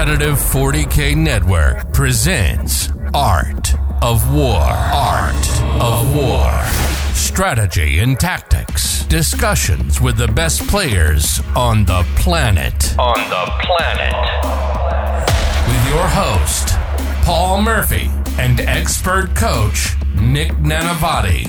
Competitive 40K Network presents Art of War. Art of War. Strategy and tactics. Discussions with the best players on the planet. On the planet. With your host, Paul Murphy, and expert coach, Nick Nanavati.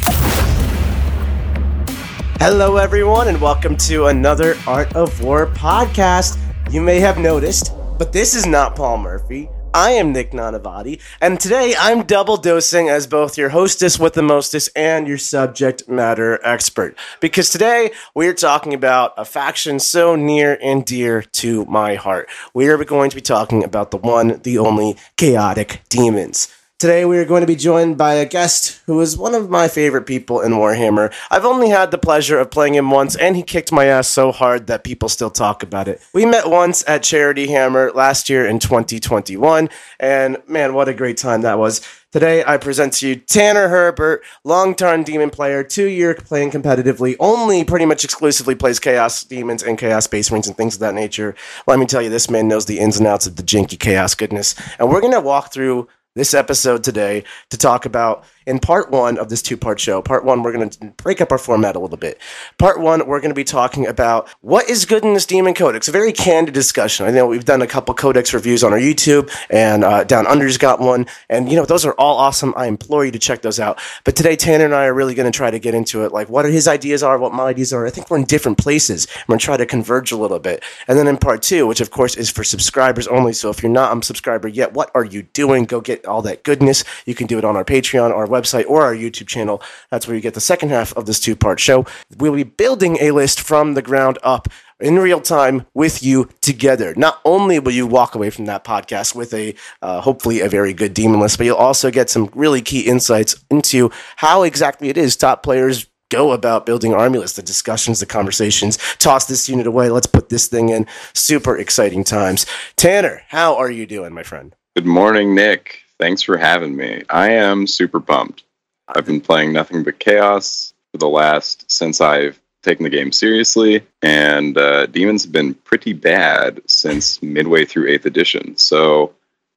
Hello, everyone, and welcome to another Art of War podcast. You may have noticed, but this is not Paul Murphy. I am Nick Nanavati, and today I'm double dosing as both your hostess with the mostest and your subject matter expert. Because today we're talking about a faction so near and dear to my heart. We are going to be talking about the one, the only chaotic demons. Today we are going to be joined by a guest who is one of my favorite people in Warhammer. I've only had the pleasure of playing him once, and he kicked my ass so hard that people still talk about it. We met once at Charity Hammer last year in 2021, and man, what a great time that was. Today, I present to you Tanner Hebert, long-term demon player, two-year playing competitively, only pretty much exclusively plays Chaos Demons and Chaos Space Marines and things of that nature. Let me tell you, this man knows the ins and outs of the janky Chaos goodness, and we're going to walk through this episode today to talk about in part one of this two part show. Part one, we're going to break up our format a little bit. Part one, we're going to be talking about what is good in this Demon Codex. A very candid discussion. I know we've done a couple Codex reviews on our YouTube, and uh, Down Under's got one. And, you know, those are all awesome. I implore you to check those out. But today, Tanner and I are really going to try to get into it like what his ideas are, what my ideas are. I think we're in different places. We're going to try to converge a little bit. And then in part two, which of course is for subscribers only. So if you're not a subscriber yet, what are you doing? Go get all that goodness. You can do it on our Patreon, our website, or our YouTube channel. That's where you get the second half of this two part show. We'll be building a list from the ground up in real time with you together. Not only will you walk away from that podcast with a uh, hopefully a very good demon list, but you'll also get some really key insights into how exactly it is top players go about building army lists, the discussions, the conversations. Toss this unit away. Let's put this thing in. Super exciting times. Tanner, how are you doing, my friend? Good morning, Nick. Thanks for having me. I am super pumped. I've been playing nothing but chaos for the last since I've taken the game seriously, and uh, demons have been pretty bad since midway through eighth edition. So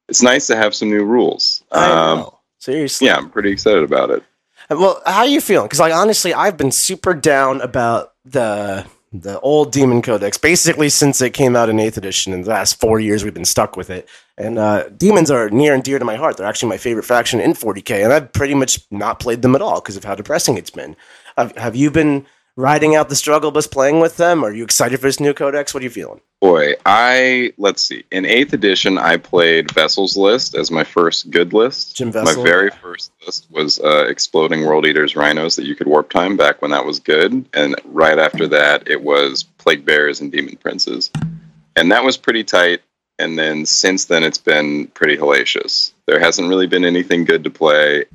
it's nice to have some new rules. I know. Seriously. yeah, I'm pretty excited about it. Well, how are you feeling? Because like honestly, I've been super down about the the old Demon Codex basically since it came out in eighth edition. In the last four years, we've been stuck with it. And uh, demons are near and dear to my heart. They're actually my favorite faction in 40k, and I've pretty much not played them at all because of how depressing it's been. Have, have you been riding out the struggle bus playing with them? Are you excited for this new codex? What are you feeling? Boy, I let's see. In eighth edition, I played Vessel's List as my first good list. Jim My very first list was uh, Exploding World Eaters Rhinos that you could warp time back when that was good, and right after that, it was Plague Bears and Demon Princes, and that was pretty tight. And then since then, it's been pretty hellacious. There hasn't really been anything good to play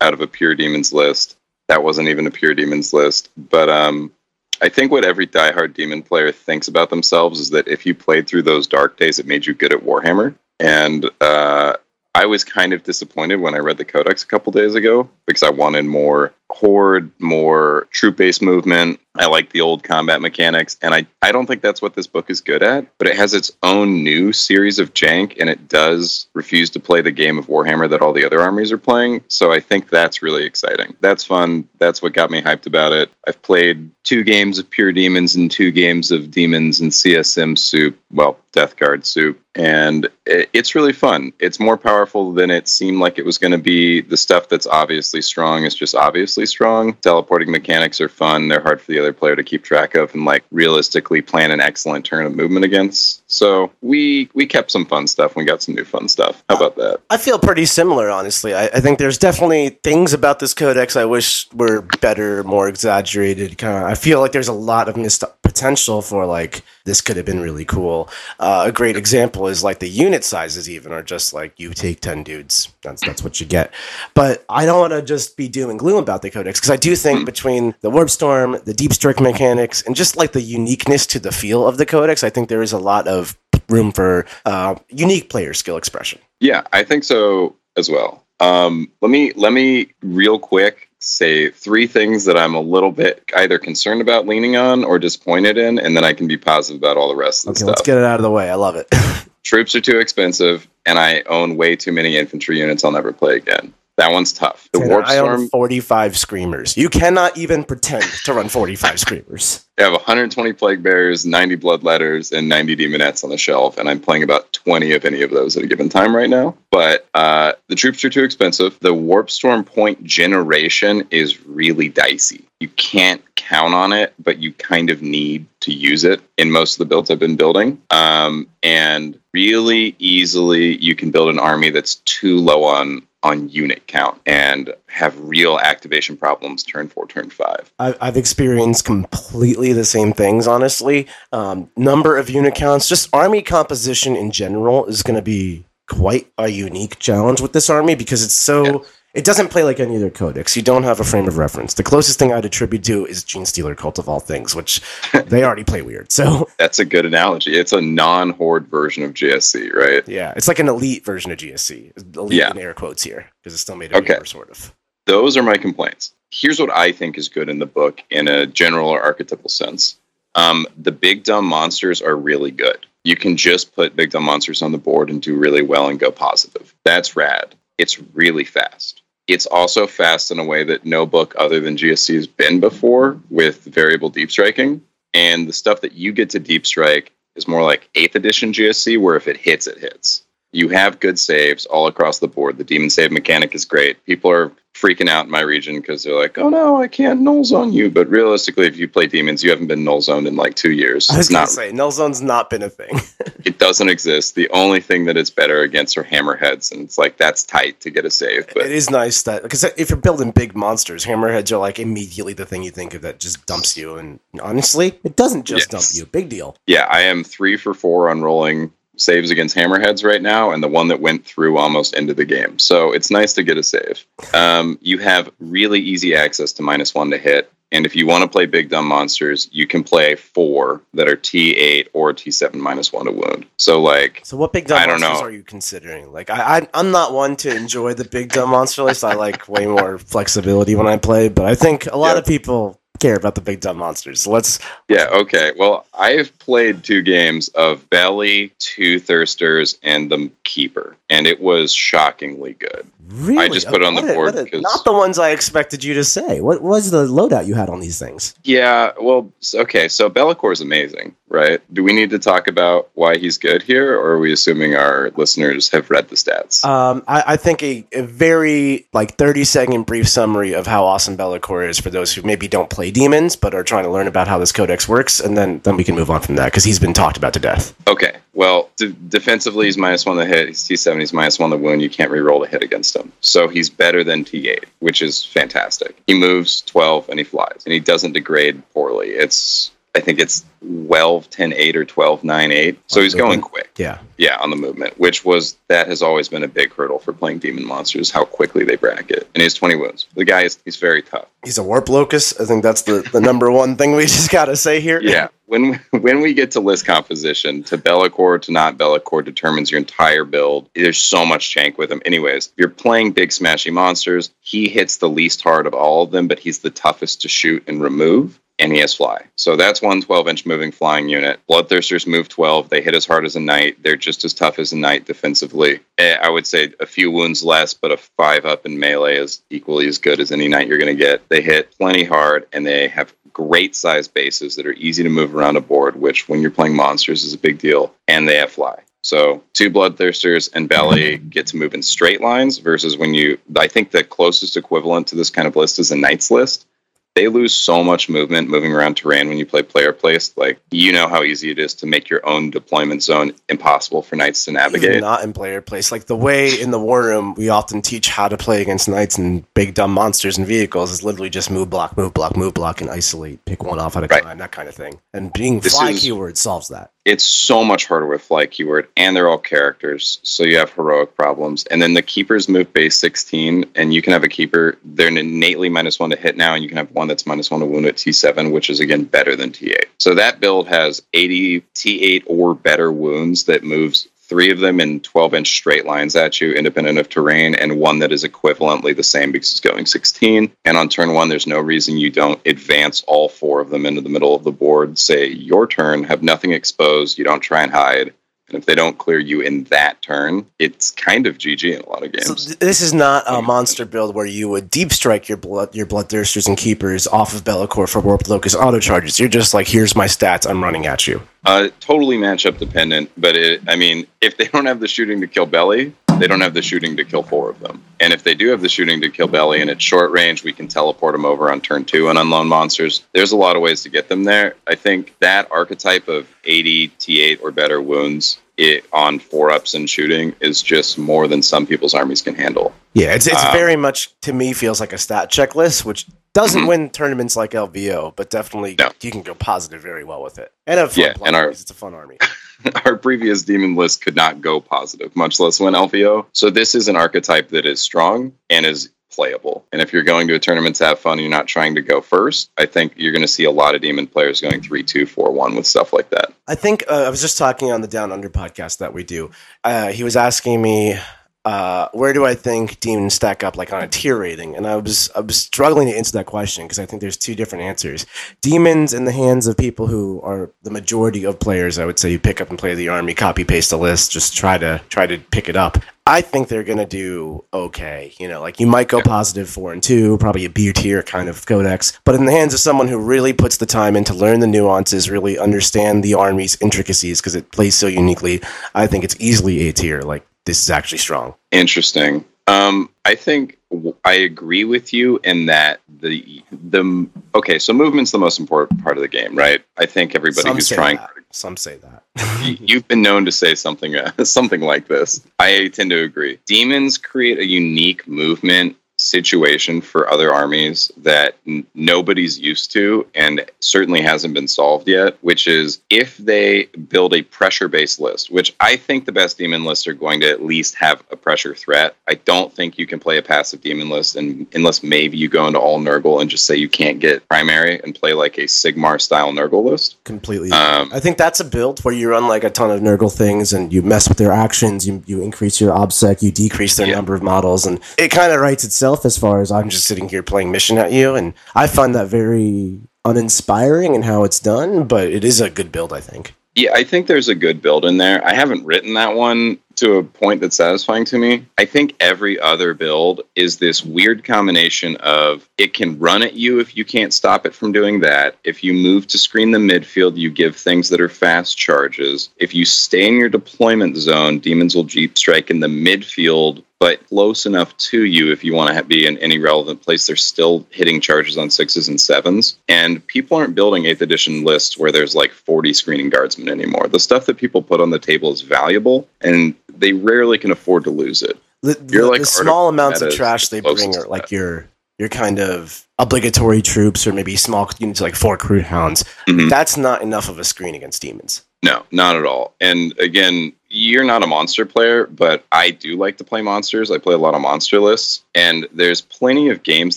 out of a pure demons list. That wasn't even a pure demons list, but um, I think what every diehard demon player thinks about themselves is that if you played through those dark days, it made you good at Warhammer. And uh, I was kind of disappointed when I read the Codex a couple days ago because I wanted more horde, more troop based movement. I like the old combat mechanics. And I, I don't think that's what this book is good at, but it has its own new series of jank and it does refuse to play the game of Warhammer that all the other armies are playing. So I think that's really exciting. That's fun. That's what got me hyped about it. I've played two games of Pure Demons and two games of Demons and CSM Soup, well, Death Guard Soup. And it, it's really fun. It's more powerful than it seemed like it was going to be. The stuff that's obviously strong is just obviously strong. Teleporting mechanics are fun. They're hard for the other player to keep track of and like realistically plan an excellent turn of movement against. So we we kept some fun stuff. We got some new fun stuff. How about that? I feel pretty similar, honestly. I, I think there's definitely things about this codex I wish were better, more exaggerated. Kind of, I feel like there's a lot of missed potential for like this could have been really cool. Uh, a great example is like the unit sizes even are just like you take ten dudes. That's that's what you get. But I don't want to just be doom and gloom about the codex because I do think between the warp storm, the deep strike mechanics, and just like the uniqueness to the feel of the codex, I think there is a lot of room for uh, unique player skill expression. Yeah, I think so as well. Um, let me let me real quick say three things that I'm a little bit either concerned about leaning on or disappointed in, and then I can be positive about all the rest of the Okay, stuff. let's get it out of the way. I love it. Troops are too expensive, and I own way too many infantry units I'll never play again. That one's tough. The Warp I own Storm, 45 screamers. You cannot even pretend to run 45 screamers. I have 120 Plague Bearers, 90 Bloodletters, and 90 Demonettes on the shelf, and I'm playing about 20 of any of those at a given time right now. But uh, the troops are too expensive. The Warp Storm point generation is really dicey. You can't count on it, but you kind of need to use it in most of the builds I've been building. Um, and really easily, you can build an army that's too low on on unit count and have real activation problems turn four, turn five. I- I've experienced completely the same things, honestly. Um, number of unit counts, just army composition in general is going to be quite a unique challenge with this army because it's so. Yeah. It doesn't play like any other codex. You don't have a frame of reference. The closest thing I'd attribute to is Gene Stealer Cult of All Things, which they already play weird. So, That's a good analogy. It's a non-horde version of GSC, right? yeah, it's like an elite version of GSC. Elite Yeah. in air quotes here because it's still made of Okay. paper, sort of. Those are my complaints. Here's what I think is good in the book in a general or archetypal sense. Um, the big dumb monsters are really good. You can just put big dumb monsters on the board and do really well and go positive. That's rad. It's really fast. It's also fast in a way that no book other than GSC has been before with variable deep striking. And the stuff that you get to deep strike is more like 8th edition GSC, where if it hits, it hits. You have good saves all across the board. The demon save mechanic is great. People are freaking out in my region because they're like, oh no, I can't null zone you. But realistically, if you play demons, you haven't been null zoned in like two years. I was It's going not to say, Null Zone's not been a thing. it doesn't exist. The only thing that it's better against are hammerheads, and it's like that's tight to get a save. But it is nice that because if you're building big monsters, hammerheads are like immediately the thing you think of that just dumps you. And honestly, it doesn't just Yes. dump you. Big deal. yeah, I am three for four on rolling saves against hammerheads right now, and the one that went through almost into the game. So it's nice to get a save. Um, you have really easy access to minus one to hit. And if you want to play big dumb monsters, you can play four that are T8 or T7 minus one to wound. So like So what big dumb I don't monsters know. are you considering? Like I, I I'm not one to enjoy the big dumb monster list. I like way more flexibility when I play, but I think a lot of people care about the big dumb monsters. So let's Yeah, okay. Well, I've played two games of Belly, Two Thirsters, and the Keeper, and it was shockingly good. really I just put it on the board a- 'cause- not the ones I expected you to say. What was the loadout you had on these things? Yeah, well, okay, so Be'lakor is amazing, right? Do we need to talk about why he's good here, or are we assuming our listeners have read the stats? Um, I, I think a, a very like 30 second brief summary of how awesome Be'lakor is for those who maybe don't play demons but are trying to learn about how this codex works, and then then we can move on from that because he's been talked about to death. okay, well, de- defensively, he's minus one to hit. He's T7, he's minus one to wound. You can't re-roll a hit against him. So he's better than T8, which is fantastic. He moves 12 and he flies, and he doesn't degrade poorly. It's, I think it's 12, 10, 8 or 12, 9, 8. So On he's going quick. Yeah, Yeah, on the movement, which was that has always been a big hurdle for playing demon monsters, how quickly they bracket. And he has 20 wounds. The guy is he's very tough. he's a warp locus. I think that's the, the number one thing we just gotta say here. Yeah. When we, when we get to list composition, to Be'lakor to not Be'lakor determines your entire build. There's so much jank with him. Anyways, if you're playing big smashy monsters, he hits the least hard of all of them, but he's the toughest to shoot and remove. Has fly. So that's one 12 inch moving flying unit. Bloodthirsters move 12. They hit as hard as a knight. They're just as tough as a knight defensively. Eh, I would say a few wounds less, but a five up in melee is equally as good as any knight you're going to get. They hit plenty hard and they have great size bases that are easy to move around a board, which when you're playing monsters is a big deal. And they have fly. So two bloodthirsters and belly get to move in straight lines versus when you I think the closest equivalent to this kind of list is a knight's list. They lose so much movement moving around terrain when you play player placed. Like you know how easy it is to make your own deployment zone impossible for knights to Even navigate. not in player place. Like the way in the war room we often teach how to play against knights and big dumb monsters and vehicles is literally just move block, move block, move block, and isolate. Pick one off at a Right. time, that kind of thing. And being This fly is- keyword solves that. It's so much harder with fly keyword and they're all characters so you have heroic problems. And then the keepers move base 16 and you can have a keeper they're innately minus one to hit now and you can have one that's minus one to wound at t7 which is again better than t8 so that build has 80 t8 or better wounds that moves three of them in 12 inch straight lines at you independent of terrain and one that is equivalently the same because it's going 16 and on turn one there's no reason you don't advance all four of them into the middle of the board. Say your turn have nothing exposed you don't try and hide And if they don't clear you in that turn, it's kind of GG in a lot of games. So th- this is not a monster build where you would deep strike your blood your bloodthirsters and keepers off of Be'lakor for warped locus auto charges. You're just like, here's my stats, I'm running at you. Uh, totally matchup dependent, but it, I mean, if they don't have the shooting to kill Belly, they don't have the shooting to kill four of them. And if they do have the shooting to kill Belly and it's short range, we can teleport them over on turn two and unload monsters. There's a lot of ways to get them there. I think that archetype of 80 T8 or better wounds it on four ups and shooting is just more than some people's armies can handle. Yeah, it's it's Um, very much to me feels like a stat checklist, which doesn't Mhm. win tournaments like LVO, but definitely No. you can go positive very well with it. And a fun Yeah, and our- it's a fun army. Our previous demon list could not go positive, much less win LVO. So this is an archetype that is strong and is playable. And if you're going to a tournament to have fun, and you're not trying to go first. I think you're going to see a lot of demon players going three, two, four, one with stuff like that. I think uh, I was just talking on the Down Under podcast that we do. Uh, he was asking me uh, where do I think demons stack up, like on a tier rating, and I was I was struggling to answer that question because I think there's two different answers. Demons in the hands of people who are the majority of players, I would say you pick up and play the army, copy paste the list, just try to try to pick it up. I think they're gonna do okay. You know, like you might go positive four and two, probably a B tier kind of codex. But in the hands of someone who really puts the time in to learn the nuances, really understand the army's intricacies because it plays so uniquely, I think it's easily A tier. Like this is actually strong. Interesting. Um, I think I agree with you in that the the okay. So movement's the most important part of the game, right? I think everybody Some who's trying that. Some say that. you've been known to say something uh, something like this. I tend to agree. Demons create a unique movement situation for other armies that n- nobody's used to and certainly hasn't been solved yet, which is if they build a pressure based list, which I think the best demon lists are going to at least have a pressure threat. I don't think you can play a passive demon list and unless maybe you go into all Nurgle and just say you can't get primary and play like a Sigmar style Nurgle list. Completely. Um, I think that's a build where you run like a ton of Nurgle things and you mess with their actions. You, you increase your obsec, you decrease their Yeah. number of models, and it kind of writes itself as far as I'm just sitting here playing mission at you. And I find that very uninspiring in how it's done, but it is a good build, I think. Yeah, I think there's a good build in there. I haven't written that one to a point that's satisfying to me. I think every other build is this weird combination of it can run at you if you can't stop it from doing that. If you move to screen the midfield, you give things that are fast charges. If you stay in your deployment zone, demons will deep strike in the midfield but close enough to you if you want to be in any relevant place. They're still hitting charges on sixes and sevens. And people aren't building 8th edition lists where there's like 40 screening guardsmen anymore. The stuff that people put on the table is valuable, and they rarely can afford to lose it. The, You're the- like the small amounts of trash they bring are like that. your your kind of obligatory troops or maybe small units like four crude hounds. Mhm. That's not enough of a screen against demons. No, not at all. And again, you're not a monster player, but I do like to play monsters. I play a lot of monster lists, and there's plenty of games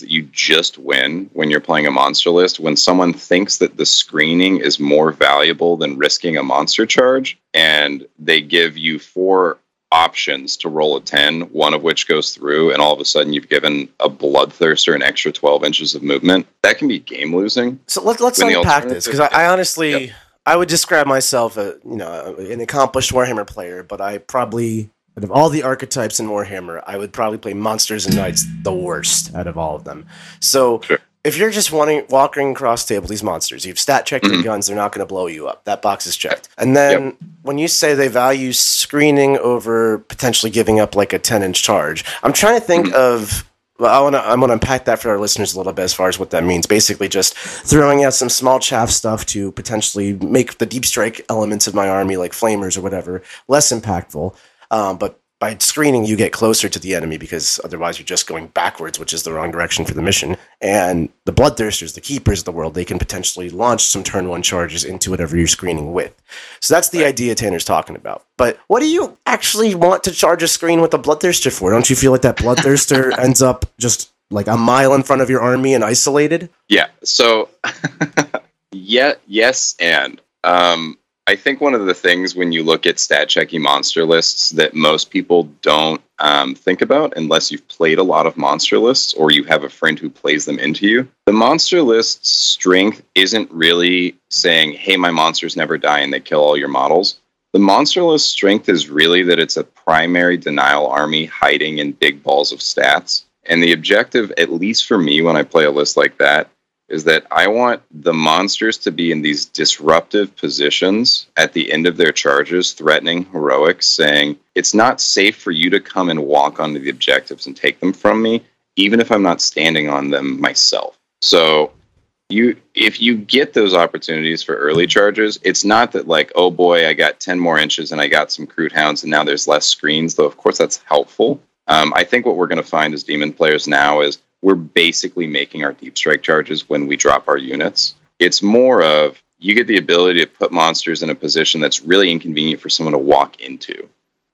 that you just win when you're playing a monster list when someone thinks that the screening is more valuable than risking a monster charge, and they give you four options to roll a 10, one of which goes through, and all of a sudden you've given a bloodthirster an extra 12 inches of movement. That can be game losing. So let, let's unpack this because I, I honestly Yep. I would describe myself a you know an accomplished Warhammer player, but I probably out of all the archetypes in Warhammer, I would probably play monsters and knights the worst out of all of them. So. Sure. If you're just wanting walking across table these monsters, you've stat checked your Mhm. guns, they're not going to blow you up. That box is checked. And then when you say they value screening over potentially giving up like a 10 inch charge, I'm trying to think Mhm. of well, I want to. I'm going to unpack that for our listeners a little bit as far as what that means. Basically, just throwing out some small chaff stuff to potentially make the deep strike elements of my army, like flamers or whatever, less impactful. Um, but by screening, you get closer to the enemy because otherwise you're just going backwards, which is the wrong direction for the mission. And the bloodthirsters, the keepers of the world, they can potentially launch some turn one charges into whatever you're screening with. So that's the idea Tanner's talking about. But what do you actually want to charge a screen with a bloodthirster for? Don't you feel like that bloodthirster ends up just like a mile in front of your army and isolated? Yeah. So, yeah, yes, and um, I think one of the things when you look at stat checky monster lists that most people don't um, think about, unless you've played a lot of monster lists or you have a friend who plays them into you, the monster list's strength isn't really saying, "Hey, my monsters never die and they kill all your models." The monster list strength is really that it's a primary denial army hiding in big balls of stats. And the objective, at least for me when I play a list like that, is that I want the monsters to be in these disruptive positions at the end of their charges, threatening heroics, saying, It's not safe for you to come and walk onto the objectives and take them from me, even if I'm not standing on them myself. So you if you get those opportunities for early charges, it's not that like, oh boy, I got 10 more inches and I got some crude hounds and now there's less screens, though of course that's helpful. Um, I think what we're going to find as demon players now is we're basically making our deep strike charges when we drop our units. It's more of you get the ability to put monsters in a position that's really inconvenient for someone to walk into.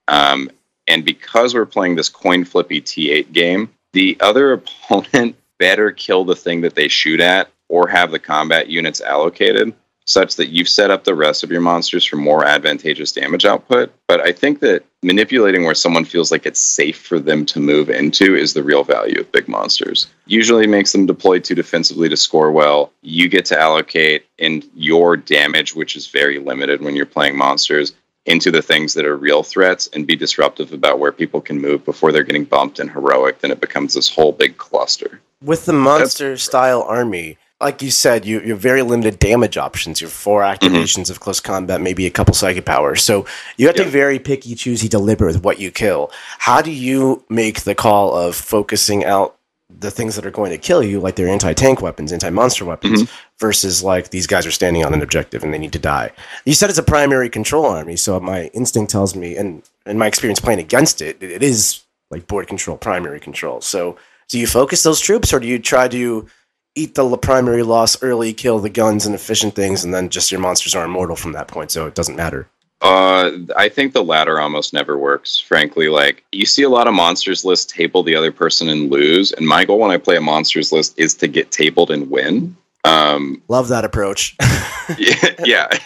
Um, and because we're playing this coin flippy T8 game, the other opponent better kill the thing that they shoot at or have the combat units allocated such that you've set up the rest of your monsters for more advantageous damage output. But I think that manipulating where someone feels like it's safe for them to move into is the real value of big monsters. Usually makes them deploy too defensively to score well. You get to allocate in your damage, which is very limited when you're playing monsters, into the things that are real threats and be disruptive about where people can move before they're getting bumped and heroic. Then it becomes this whole big cluster. With the monster style army, like you said, you, you have very limited damage options. You have four Mm-hmm. activations of close combat, maybe a couple psychic powers. So you have to Yeah. be very picky, choosy, deliberate with what you kill. How do you make the call of focusing out the things that are going to kill you, like their anti tank weapons, anti monster weapons, Mm-hmm. versus like these guys are standing on an objective and they need to die? You said it's a primary control army, so my instinct tells me, and in my experience playing against it, it is like board control, primary control. So do you focus those troops, or do you try to eat the primary loss early, kill the guns and efficient things, and then just your monsters are immortal from that point, so it doesn't matter. Uh, I think the latter almost never works, frankly. Like, you see a lot of monsters list table the other person and lose, and my goal when I play a monsters list is to get tabled and win. Um, Love that approach. yeah, yeah.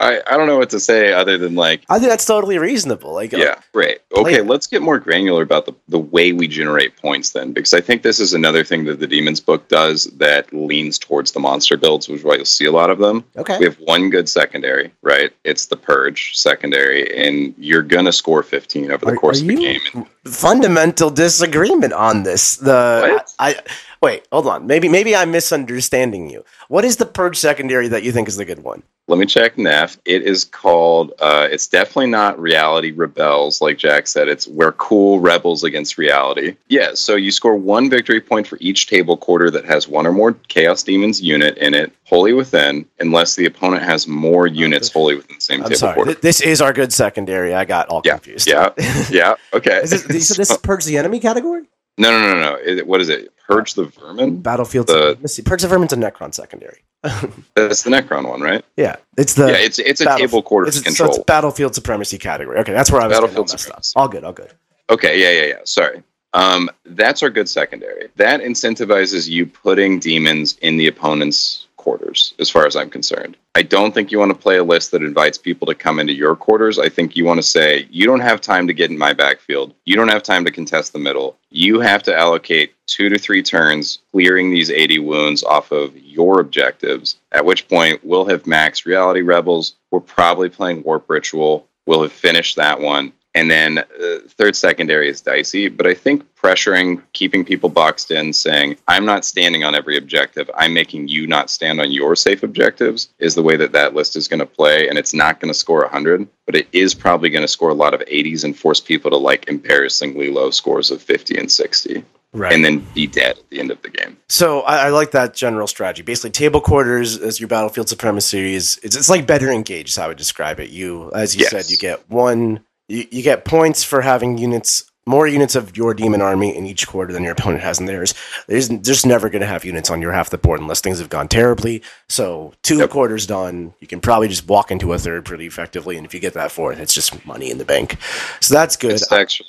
I, I don't know what to say other than like, I think that's totally reasonable. Like, uh, yeah, great. Play Okay, it. let's get more granular about the, the way we generate points then, because I think this is another thing that the Demons book does that leans towards the monster builds, which is why you'll see a lot of them. okay. We have one good secondary, right? It's the Purge secondary, and you're going to score 15 over the Are- course are of the game. And Fundamental disagreement on this. The What? I wait, hold on. Maybe maybe I'm misunderstanding you. What is the purge secondary that you think is the good one? let me check Neff. It is called, uh, it's definitely not Reality Rebels, like Jack said. It's We're Cool Rebels Against Reality. Yeah, so you score one victory point for each table quarter that has one or more Chaos Demons unit in it, wholly within, unless the opponent has more units wholly within the same I'm table sorry. quarter. Th- This is our good secondary. I got all Yeah, confused. yeah, yeah, okay. Is this, you said this purge the enemy category? No, no, no, no. It, what is it? Purge the Vermin? Battlefield. The- let's see. Purge the vermin's a Necron secondary. That's the Necron one, right? Yeah, it's the yeah, it's it's a table quarter it's, control. So it's battlefield supremacy category. Okay, that's where I was all Battlefield supremacy. All good, all good. Okay, yeah, yeah, yeah. Sorry. Um, that's our good secondary. That incentivizes you putting demons in the opponent's quarters, as far as I'm concerned. I don't think you want to play a list that invites people to come into your quarters. I think you want to say, you don't have time to get in my backfield. You don't have time to contest the middle. You have to allocate two to three turns clearing these 80 wounds off of your objectives, at which point we'll have max Reality Rebels. We're probably playing Warp Ritual. We'll have finished that one. And then uh, third secondary is dicey, but I think pressuring, keeping people boxed in, saying, I'm not standing on every objective, I'm making you not stand on your safe objectives, is the way that that list is going to play. And it's not going to score 100, but it is probably going to score a lot of 80s and force people to like embarrassingly low scores of 50 and 60, Right. and then be dead at the end of the game. So I, I like that general strategy. Basically, table quarters as your battlefield supremacy is it's, it's like better engaged. Is how I would describe it. You, as you Yes. said, you get one. You, you get points for having units, more units of your demon army in each quarter than your opponent has in theirs. There's just never going to have units on your half the board unless things have gone terribly. So two Yep. quarters done, you can probably just walk into a third pretty effectively. And if you get that fourth, it's just money in the bank. So that's good. It's actually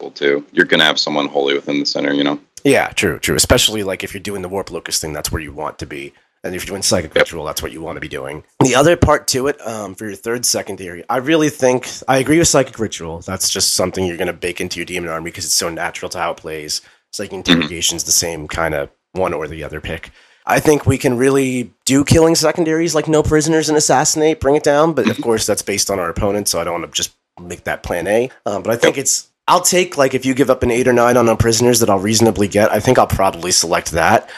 well too. You're going to have someone wholly within the center, you know? Yeah, true, true. Especially like if you're doing the warp locus thing, that's where you want to be. And if you're doing psychic ritual, that's what you want to be doing. The other part to it, um, for your third secondary, I really think I agree with psychic ritual. That's just something you're going to bake into your demon army because it's so natural to how it plays. Psychic interrogation is the same kind of one or the other pick. I think we can really do killing secondaries like no prisoners and assassinate, bring it down. But of course, that's based on our opponent, so I don't want to just make that plan A. Um, but I think it's I'll take like if you give up an eight or nine on no prisoners that I'll reasonably get. I think I'll probably select that.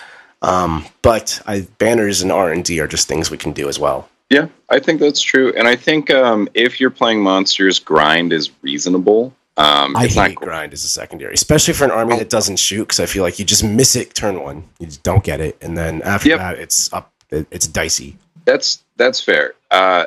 Um, but I, banners and R and D are just things we can do as well. Yeah, I think that's true, and I think um, if you're playing monsters, grind is reasonable. Um, I it's hate not grind as a secondary, especially for an army that doesn't shoot, because I feel like you just miss it turn one, you just don't get it, and then after Yep. that, it's up, it, it's dicey. That's that's fair. Uh,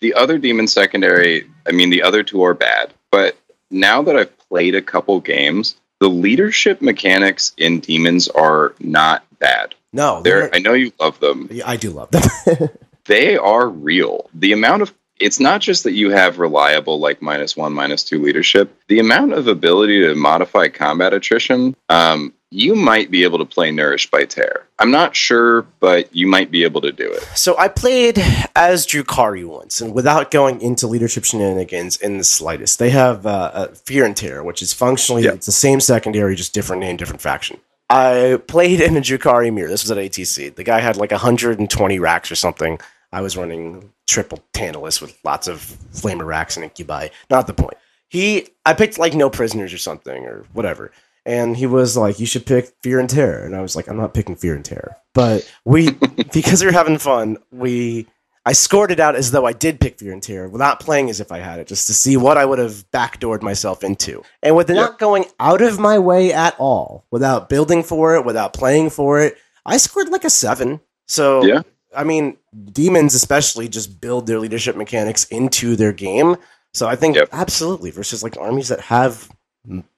the other demon secondary, I mean, the other two are bad, but now that I've played a couple games, the leadership mechanics in demons are not bad. No, They're, I know you love them. I do love them. They are real. The amount of it's not just that you have reliable like minus one, minus two leadership. The amount of ability to modify combat attrition, um, you might be able to play nourished by tear. I'm not sure, but you might be able to do it. So I played as Drukari once, and without going into leadership shenanigans in the slightest, they have uh, uh, Fear and Terror, which is functionally Yeah. it's the same secondary, just different name, different faction. I played in a Drukari mirror. This was at ATC. The guy had like 120 wracks or something. I was running triple Tantalus with lots of flamer wracks and incubi. Not the point. He, I picked like no prisoners or something or whatever. And he was like, "You should pick Fear and Terror," and I was like, "I'm not picking Fear and Terror." But we, because we were having fun, we I scored it out as though I did pick Fear and Terror, without playing as if I had it, just to see what I would have backdoored myself into. And with not going out of my way at all, without building for it, without playing for it, I scored like a seven. So, Yeah. I mean, demons especially just build their leadership mechanics into their game. So I think Yep. absolutely versus like armies that have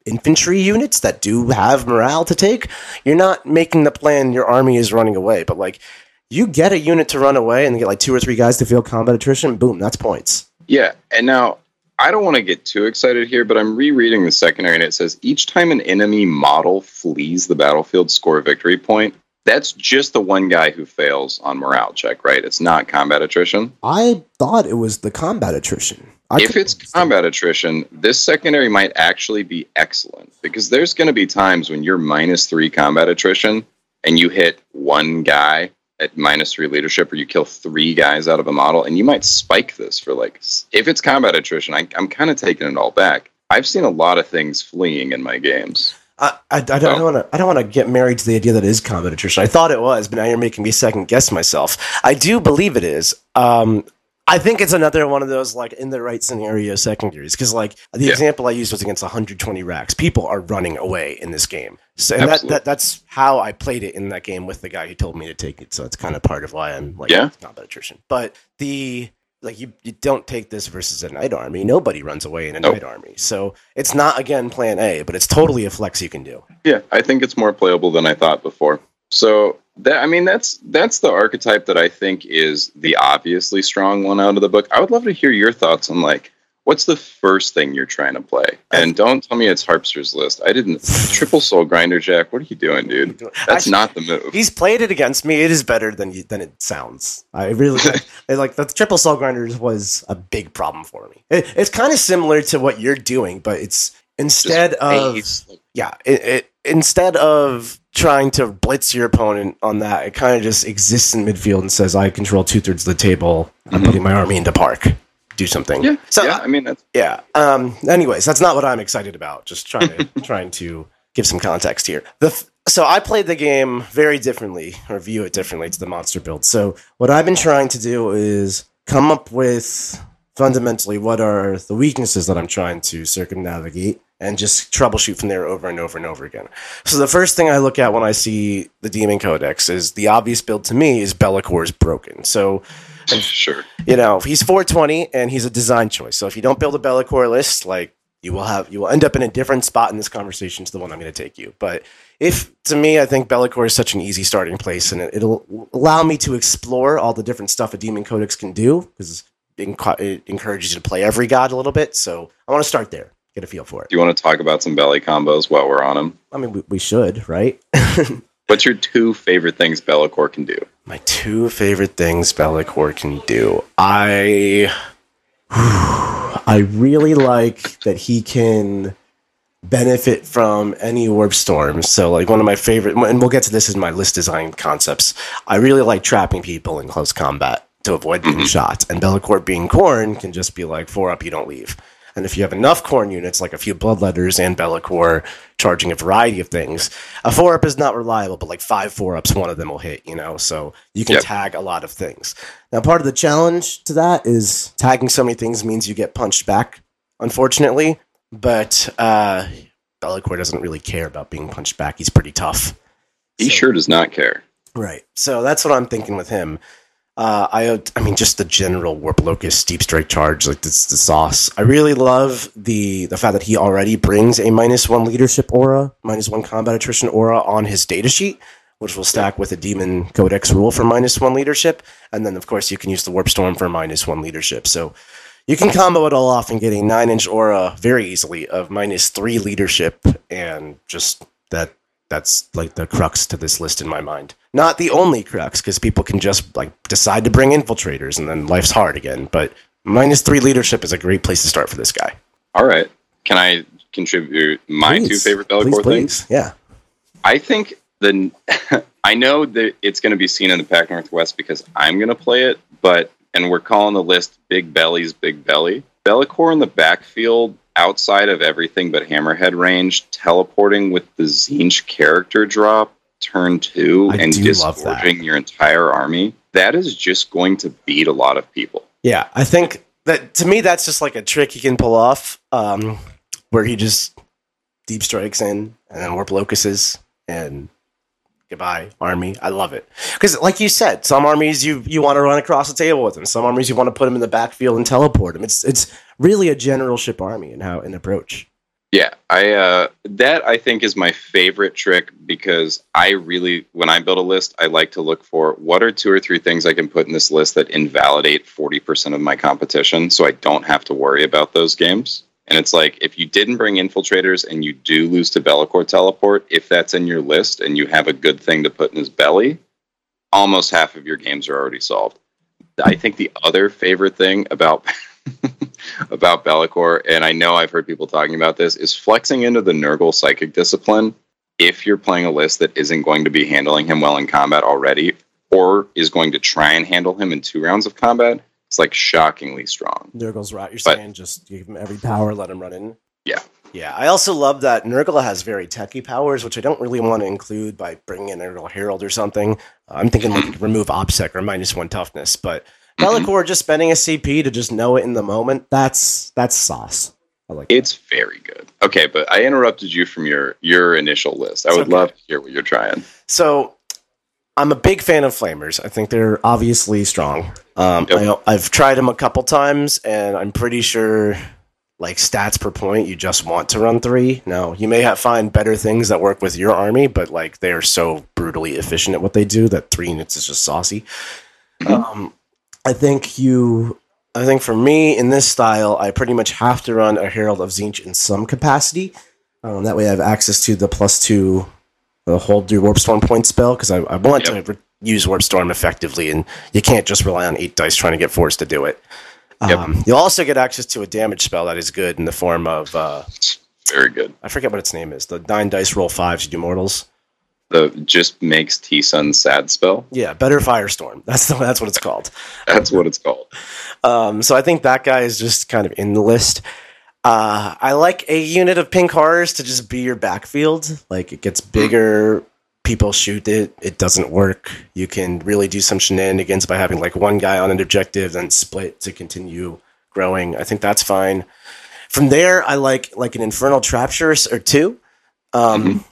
infantry units that do have morale to take, you're not making the plan your army is running away, but like you get a unit to run away and get like two or three guys to feel combat attrition, boom, that's points. Yeah, and now I don't want to get too excited here, but I'm rereading the secondary, and it says each time an enemy model flees the battlefield, score a victory point. That's just the one guy who fails on morale check, right? It's not combat attrition. I thought it was the combat attrition. I if it's combat attrition, this secondary might actually be excellent because there's going to be times when you're minus three combat attrition and you hit one guy at minus three leadership or you kill three guys out of a model and you might spike this for like if it's combat attrition I, i'm kind of taking it all back i've seen a lot of things fleeing in my games I, I, I don't want to. I don't want to get married to the idea that it is combat attrition. I thought it was, but now you're making me second guess myself. I do believe it is. Um, I think it's another one of those like in the right scenario secondaries because like the Yeah. example I used was against 120 wracks. People are running away in this game, so and that, that that's how I played it in that game with the guy who told me to take it. So it's kind of part of why I'm like Yeah. combat attrition. But the like you, you don't take this versus a knight army. Nobody runs away in a Nope. knight army. So it's not again plan A, but it's totally a flex you can do. yeah i think it's more playable than i thought before so that i mean that's that's the archetype that i think is the obviously strong one out of the book i would love to hear your thoughts on like what's the first thing you're trying to play and don't tell me it's harpster's list i didn't triple soul grinder jack what are you doing dude that's I- not the move He's played it against me. It is better than you, than it sounds. I really like, like the triple soul grinders was a big problem for me. It, it's kind of similar to what you're doing, but it's instead Just of yeah, it, it instead of trying to blitz your opponent on that, it kind of just exists in midfield and says, "I control two thirds of the table. I'm Mhm. putting my army into park. Do something." yeah So yeah i mean that's yeah. Um, anyways, that's not what I'm excited about. Just trying to trying to give some context here. The f- so I played the game very differently, or view it differently to the monster build. So what I've been trying to do is come up with fundamentally what are the weaknesses that I'm trying to circumnavigate and just troubleshoot from there over and over and over again. So the first thing I look at when I see the Demon Codex is the obvious build to me is Be'lakor's broken. So sure you know, he's 420 and he's a design choice. So if you don't build a Be'lakor list, like you will have, you will end up in a different spot in this conversation to the one I'm going to take you. But if to me, I think Be'lakor is such an easy starting place, and it, it'll allow me to explore all the different stuff a Demon Codex can do because it encourages you to play every god a little bit. So I want to start there, get a feel for it. do you want to talk about some belly combos while we're on them I mean, we, we should, right? what's your two favorite things Be'lakor can do My two favorite things Be'lakor can do. I I really like that he can benefit from any warp storms. So, like one of my favorite, and we'll get to this in my list design concepts. I really like trapping people in close combat to avoid being Mhm. shot, and Be'lakor being corn can just be like four up, you don't leave. And if you have enough corn units, like a few bloodletters and Be'lakor charging a variety of things, a four up is not reliable, but like five four ups, one of them will hit, you know? So you can Yep. tag a lot of things. Now, part of the challenge to that is tagging so many things means you get punched back, unfortunately. But uh, Be'lakor doesn't really care about being punched back. He's pretty tough. He So- sure does not care. Right. So that's what I'm thinking with him. Uh, I I mean, just the general warp locus deep strike charge, like this the sauce. I really love the the fact that he already brings a minus one leadership aura, minus one combat attrition aura on his data sheet, which will stack with a demon codex rule for minus one leadership, and then of course you can use the warp storm for minus one leadership. So you can combo it all off and get a nine inch aura very easily of minus three leadership, and just that that's like the crux to this list in my mind. Not the only crux, because people can just like decide to bring infiltrators and then life's hard again. But minus three leadership is a great place to start for this guy. All right. Can I contribute my two Please. favorite Please, Be'lakor please. things? Yeah. I think the I know that it's going to be seen in the Pac Northwest because I'm going to play it, but and we're calling the list Big Belly's Big Belly. Be'lakor in the backfield, outside of everything but Hammerhead range, teleporting with the Tzeentch character drop, turn two, I and disgorging your entire army. That is just going to beat a lot of people. Yeah. I think that to me, that's just like a trick he can pull off um, where he just deep strikes in and then warp locuses and goodbye army i love it because like you said some armies you you want to run across the table with them some armies you want to put them in the backfield and teleport them it's it's really a generalship army and how an approach Yeah, I uh, that I think is my favorite trick because I really, when I build a list, I like to look for what are two or three things I can put in this list that invalidate forty percent of my competition, so I don't have to worry about those games. And it's like if you didn't bring infiltrators and you do lose to Be'lakor teleport, if that's in your list and you have a good thing to put in his belly, almost half of your games are already solved. I think the other favorite thing about about Be'lakor, and I know I've heard people talking about this, is flexing into the Nurgle psychic discipline if you're playing a list that isn't going to be handling him well in combat already, or is going to try and handle him in two rounds of combat. It's like shockingly strong. nurgle's right you're But- saying just give him every power let him run in Yeah. yeah i also love that nurgle has very techy powers which i don't really want to include by bringing in a nurgle herald or something i'm thinking like remove obsec or minus one toughness but Mhm. Be'lakor just spending a CP to just know it in the moment, that's that's sauce. I like it. It's very good. Okay, but I interrupted you from your your initial list. I It's would okay. love to hear what you're trying. So I'm a big fan of flamers. I think they're obviously strong. Um, Yep. I, I've tried them a couple times, and I'm pretty sure, like stats per point, you just want to run three. Now you may have find better things that work with your army, but like they are so brutally efficient at what they do that three units is just saucy. Mhm. Um, I think you. I think for me in this style, I pretty much have to run a Herald of Tzeentch in some capacity. Um, that way, I have access to the plus two the hold your warp storm point spell because I, I want Yep. to re- use warp storm effectively, and you can't just rely on eight dice trying to get forced to do it. Yep. Um, you'll also get access to a damage spell that is good in the form of uh, Very good. I forget what its name is. The nine dice roll fives, you do mortals. The just makes T Sun sad spell. Yeah, better firestorm. That's the, that's what it's called. That's what it's called. Um, so I think that guy is just kind of in the list. Uh, I like a unit of pink horrors to just be your backfield. Like it gets bigger, people shoot it, it doesn't work. You can really do some shenanigans by having like one guy on an objective, then split to continue growing. I think that's fine. From there, I like like an infernal trapturus or two. Um,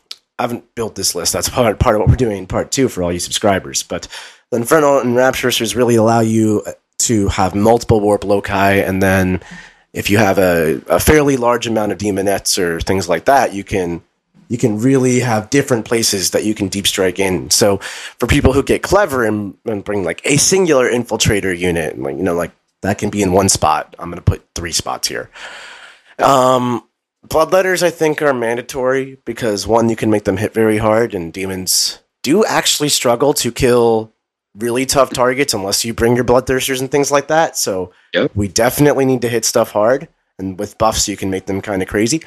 I haven't built this list. That's part part of what we're doing in part two for all you subscribers. But the Infernal Enrapturess really allow you to have multiple warp loci, and then if you have a, a fairly large amount of demonettes or things like that, you can you can really have different places that you can deep strike in. So for people who get clever and, and bring like a singular infiltrator unit, like you know, like that can be in one spot. I'm gonna put three spots here. Um, bloodletters I think are mandatory because one, you can make them hit very hard, and demons do actually struggle to kill really tough targets unless you bring your bloodthirsters and things like that. So Yep. we definitely need to hit stuff hard, and with buffs you can make them kind of crazy.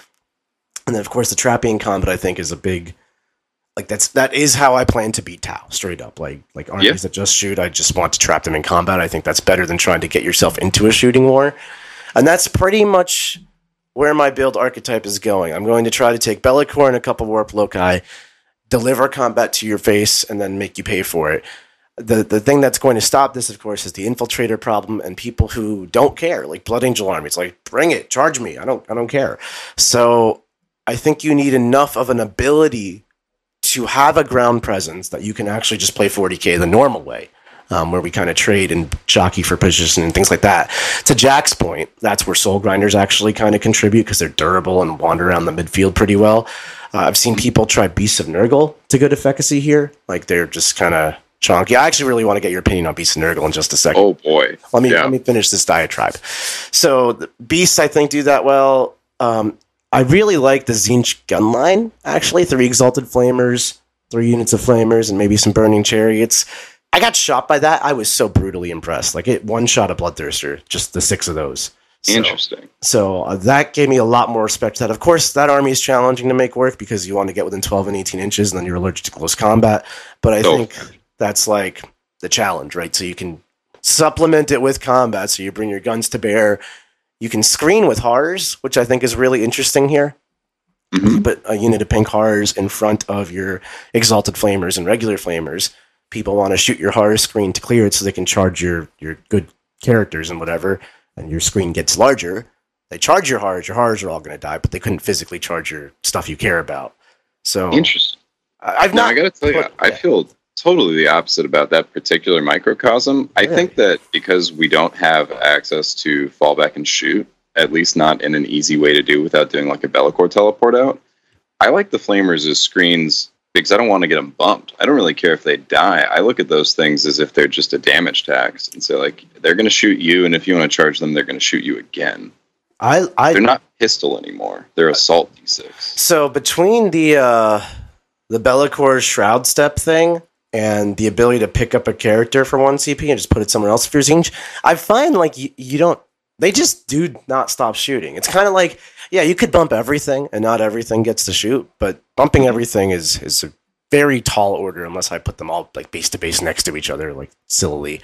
And then of course the trapping combat I think is a big like that's that is how I plan to beat Tau straight up. Like like armies Yeah. that just shoot, I just want to trap them in combat. I think that's better than trying to get yourself into a shooting war. And that's pretty much where my build archetype is going. I'm going to try to take Be'lakor and a couple warp loci, deliver combat to your face, and then make you pay for it. The the thing that's going to stop this, of course, is the infiltrator problem and people who don't care, like Blood Angel armies, like bring it, charge me. I don't I don't care. So I think you need enough of an ability to have a ground presence that you can actually just play 40k the normal way, um, where we kind of trade and jockey for position and things like that. To Jack's point, that's where Soul Grinders actually kind of contribute because they're durable and wander around the midfield pretty well. Uh, I've seen people try Beasts of Nurgle to good efficacy here, like they're just kind of chunky. I actually really want to get your opinion on Beasts of Nurgle in just a second. Oh boy. Let me Yeah. let me finish this diatribe. So the beasts, I think, do that well. Um, I really like the Tzeentch gun line. Actually, three exalted flamers, three units of flamers, and maybe some burning chariots. I got shot by that. I was so brutally impressed. Like it one shot a bloodthirster, just the six of those. So- Interesting. so uh, that gave me a lot more respect that. Of course, that army is challenging to make work because you want to get within 12 and 18 inches and then you're allergic to close combat. But I Oh. think that's like the challenge, right? So you can supplement it with combat. So you bring your guns to bear. You can screen with horrors, which I think is really interesting here. Mhm. Put a unit of pink horrors in front of your exalted flamers and regular flamers. People want to shoot your horror screen to clear it so they can charge your your good characters and whatever, and your screen gets larger. They charge your horrors, your horrors are all going to die, but they couldn't physically charge your stuff you care about. So Interesting. I- I've No, not. I gotta tell you, put- I feel totally the opposite about that particular microcosm. I think that because we don't have access to fall back and shoot, at least not in an easy way to do without doing like a Be'lakor teleport out, I like the flamers as screens because I don't want to get them bumped. I don't really care if they die. I look at those things as if they're just a damage tax and say like they're going to shoot you, and if you want to charge them, they're going to shoot you again. I, I They're not pistol anymore. They're assault d6. So between the uh, the Be'lakor Shroud Step thing and the ability to pick up a character for one CP and just put it somewhere else for your Tzeentch, I find like you, you don't. They just do not stop shooting. It's kind of like yeah, you could bump everything and not everything gets to shoot, but bumping everything is is a very tall order unless I put them all like base to base next to each other like sillily,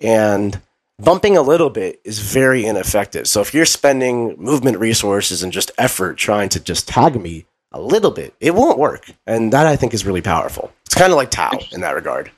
and bumping a little bit is very ineffective. So if you're spending movement resources and just effort trying to just tag me a little bit, it won't work. And that I think is really powerful. It's kind of like Tau in that regard.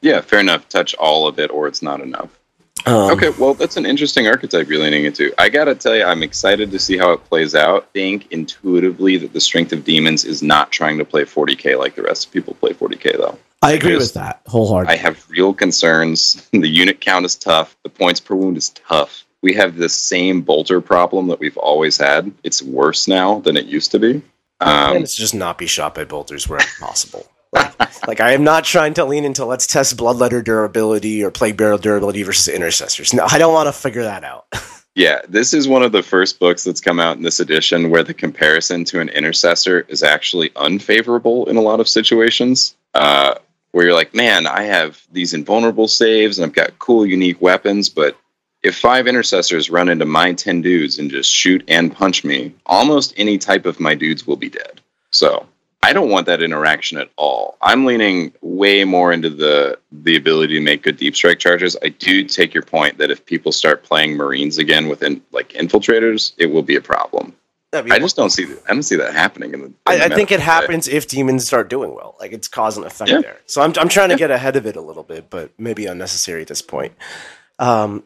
Yeah, fair enough. Touch all of it, or it's not enough. Um, Okay, well, that's an interesting archetype you're leaning into. I gotta tell you, I'm excited to see how it plays out. I Think intuitively that the Strength of Demons is not trying to play 40k like the rest of people play 40k, though. I agree Because with that wholeheartedly. I have real concerns. The unit count is tough. The points per wound is tough. We have the same bolter problem that we've always had. It's worse now than it used to be. and Um, it's just not be shot by bolters wherever possible. Like, I am not trying to lean into let's test bloodletter durability or plague barrel durability versus intercessors. No, I don't want to figure that out. Yeah, this is one of the first books that's come out in this edition where the comparison to an intercessor is actually unfavorable in a lot of situations. Uh, where you're like, man, I have these invulnerable saves and I've got cool, unique weapons, but if five intercessors run into my 10 dudes and just shoot and punch me, almost any type of my dudes will be dead. So I don't want that interaction at all. I'm leaning way more into the the ability to make good deep strike charges. I do take your point that if people start playing Marines again within like infiltrators, it will be a problem. I, I just don't see I don't see that happening in the. in the I, I think it today. happens if demons start doing well. Like it's cause and effect Yeah. there. So I'm I'm trying to get ahead of it a little bit, but maybe unnecessary at this point. Um,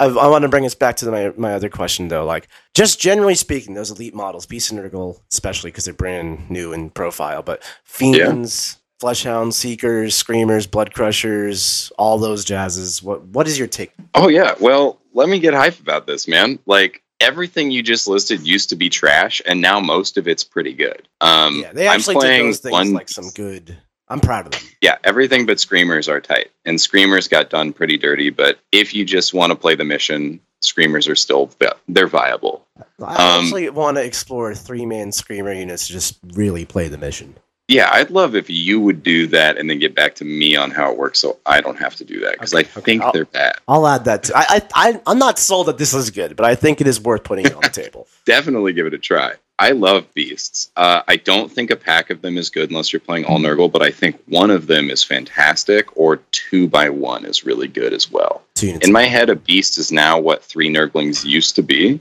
I, I want to bring us back to the, my my other question though. Like just generally speaking, those elite models, Beast and Nurgle, especially because they're brand new in profile, but fiends, fleshhounds, seekers, screamers, blood crushers, all those jazzes. What what is your take? Oh yeah. Well, let me get hype about this, man. Like everything you just listed used to be trash, and now most of it's pretty good. Um, Yeah, they I'm actually did playing those things one- like some good. I'm proud of them. Yeah, everything but screamers are tight, and screamers got done pretty dirty. But if you just want to play the mission, screamers are still they're viable. I Um, actually want to explore three man screamer units to just really play the mission. Yeah, I'd love if you would do that and then get back to me on how it works, so I don't have to do that because Okay, I okay. think I'll- they're bad. I'll add that. To, I, I, I, I'm not sold that this is good, but I think it is worth putting it on the table. Definitely give it a try. I love beasts. Uh, I don't think a pack of them is good unless you're playing all Nurgle, but I think one of them is fantastic, or two by one is really good as well. In my head, a beast is now what three Nurglings used to be.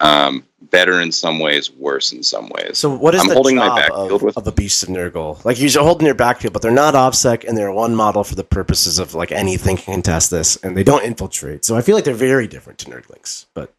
Um, better in some ways, worse in some ways. So what is I'm the holding job my backfield of, with of a beast of Nurgle? Like you're holding your backfield, but they're not OBSEC and they're one model for the purposes of like anything can contest this, and they don't infiltrate. So I feel like they're very different to Nurglings. But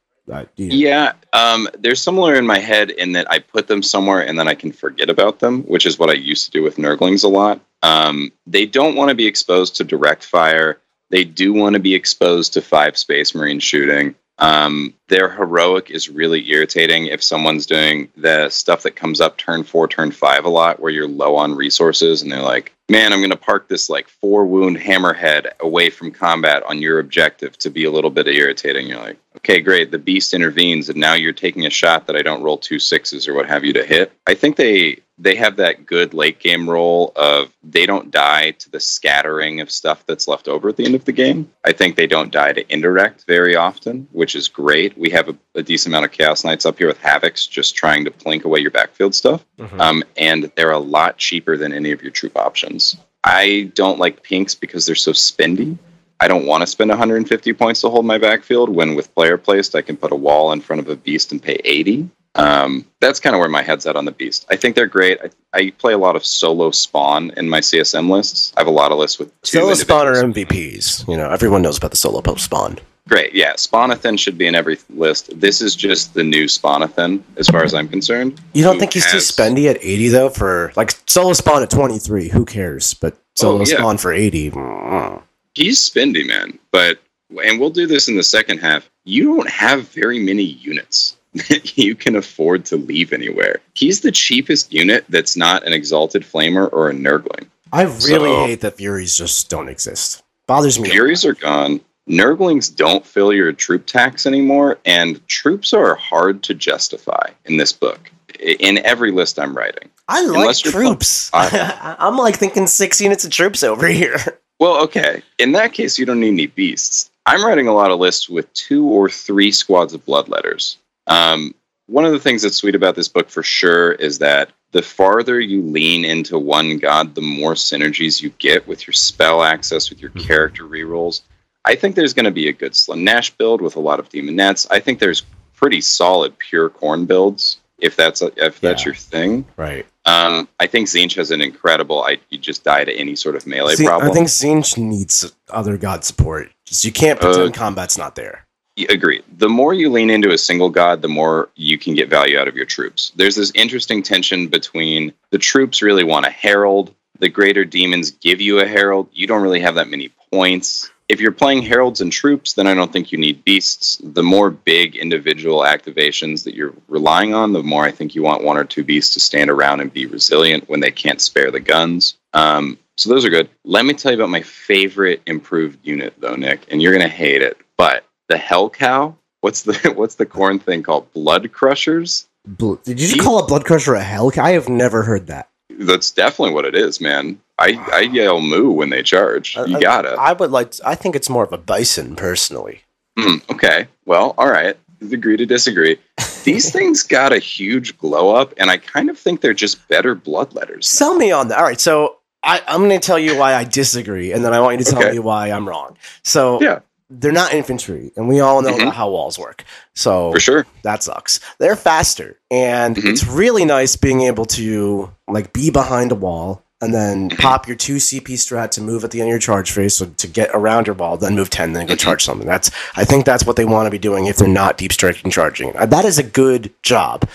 yeah, um, they're similar in my head in that I put them somewhere and then I can forget about them, which is what I used to do with Nurglings a lot. Um, they don't want to be exposed to direct fire. They do want to be exposed to five Space Marine shooting. Um, their heroic is really irritating if someone's doing the stuff that comes up turn four, turn five a lot, where you're low on resources, and they're like, "Man, I'm going to park this like four wound hammerhead away from combat on your objective to be a little bit irritating." You're like, "Okay, great. The beast intervenes, and now you're taking a shot that I don't roll two sixes or what have you to hit." I think they they have that good late game role of they don't die to the scattering of stuff that's left over at the end of the game. I think they don't die to indirect very often, which is great. We have a, a decent amount of Chaos Knights up here with Havocs just trying to plink away your backfield stuff. Mm-hmm. Um, and they're a lot cheaper than any of your troop options. I don't like pinks because they're so spendy. I don't want to spend 150 points to hold my backfield when with player placed I can put a wall in front of a beast and pay 80. Um, that's kind of where my head's at on the beast. I think they're great. I, I, play a lot of solo spawn in my CSM lists. I have a lot of lists with solo spawn or MVPs. You know, everyone knows about the solo post spawn. Great, yeah. Spawnathan should be in every list. This is just the new Spawnathan, as far as I'm concerned. You don't think he's has... too spendy at 80 though? For like solo spawn at 23, who cares? But solo oh, yeah. spawn for 80. He's spendy, man. But and we'll do this in the second half. You don't have very many units that you can afford to leave anywhere. He's the cheapest unit that's not an Exalted Flamer or a Nurgling. I really so, hate that Furies just don't exist. Bothers me. Furies are gone. Nurglings don't fill your troop tax anymore, and troops are hard to justify in this book. In every list I'm writing, I like troops. I'm like thinking six units of troops over here. Well, okay. In that case, you don't need any beasts. I'm writing a lot of lists with two or three squads of bloodletters. Um, one of the things that's sweet about this book for sure is that the farther you lean into one god, the more synergies you get with your spell access, with your mm-hmm. character rerolls. I think there's going to be a good Slaanesh build with a lot of Daemonettes. I think there's pretty solid pure Khorne builds if that's a, if that's your thing. Right. Um, I think Tzeentch has an incredible. I you just die to any sort of melee problem. I think Tzeentch needs other god support. Just you can't pretend uh, combat's not there. Agree. The more you lean into a single god, the more you can get value out of your troops. There's this interesting tension between the troops really want a herald, the greater demons give you a herald. You don't really have that many points. If you're playing heralds and troops, then I don't think you need beasts. The more big individual activations that you're relying on, the more I think you want one or two beasts to stand around and be resilient when they can't spare the guns. Um, so those are good. Let me tell you about my favorite improved unit, though, Nick, and you're going to hate it. But the Hell Cow. What's the what's the Khorne thing called? Blood Crushers. Bl- Did you just call a blood crusher a Hell Cow? I have never heard that. That's definitely what it is, man. I, I yell moo when they charge. You I, gotta. I would like. To, I think it's more of a bison, personally. Mm, okay. Well, all right. Agree to disagree. These things got a huge glow up, and I kind of think they're just better bloodletters. Sell me on that. All right. So I, am going to tell you why I disagree, and then I want you to tell okay. me why I'm wrong. So yeah they're not infantry, and we all know mm-hmm. how walls work. So for sure, that sucks. They're faster, and mm-hmm. it's really nice being able to like be behind a wall and then pop your two CP strat to move at the end of your charge phase, so to get around your wall, then move ten, then go mm-hmm. charge something. That's I think that's what they want to be doing if they're not deep striking charging. Uh, that is a good job,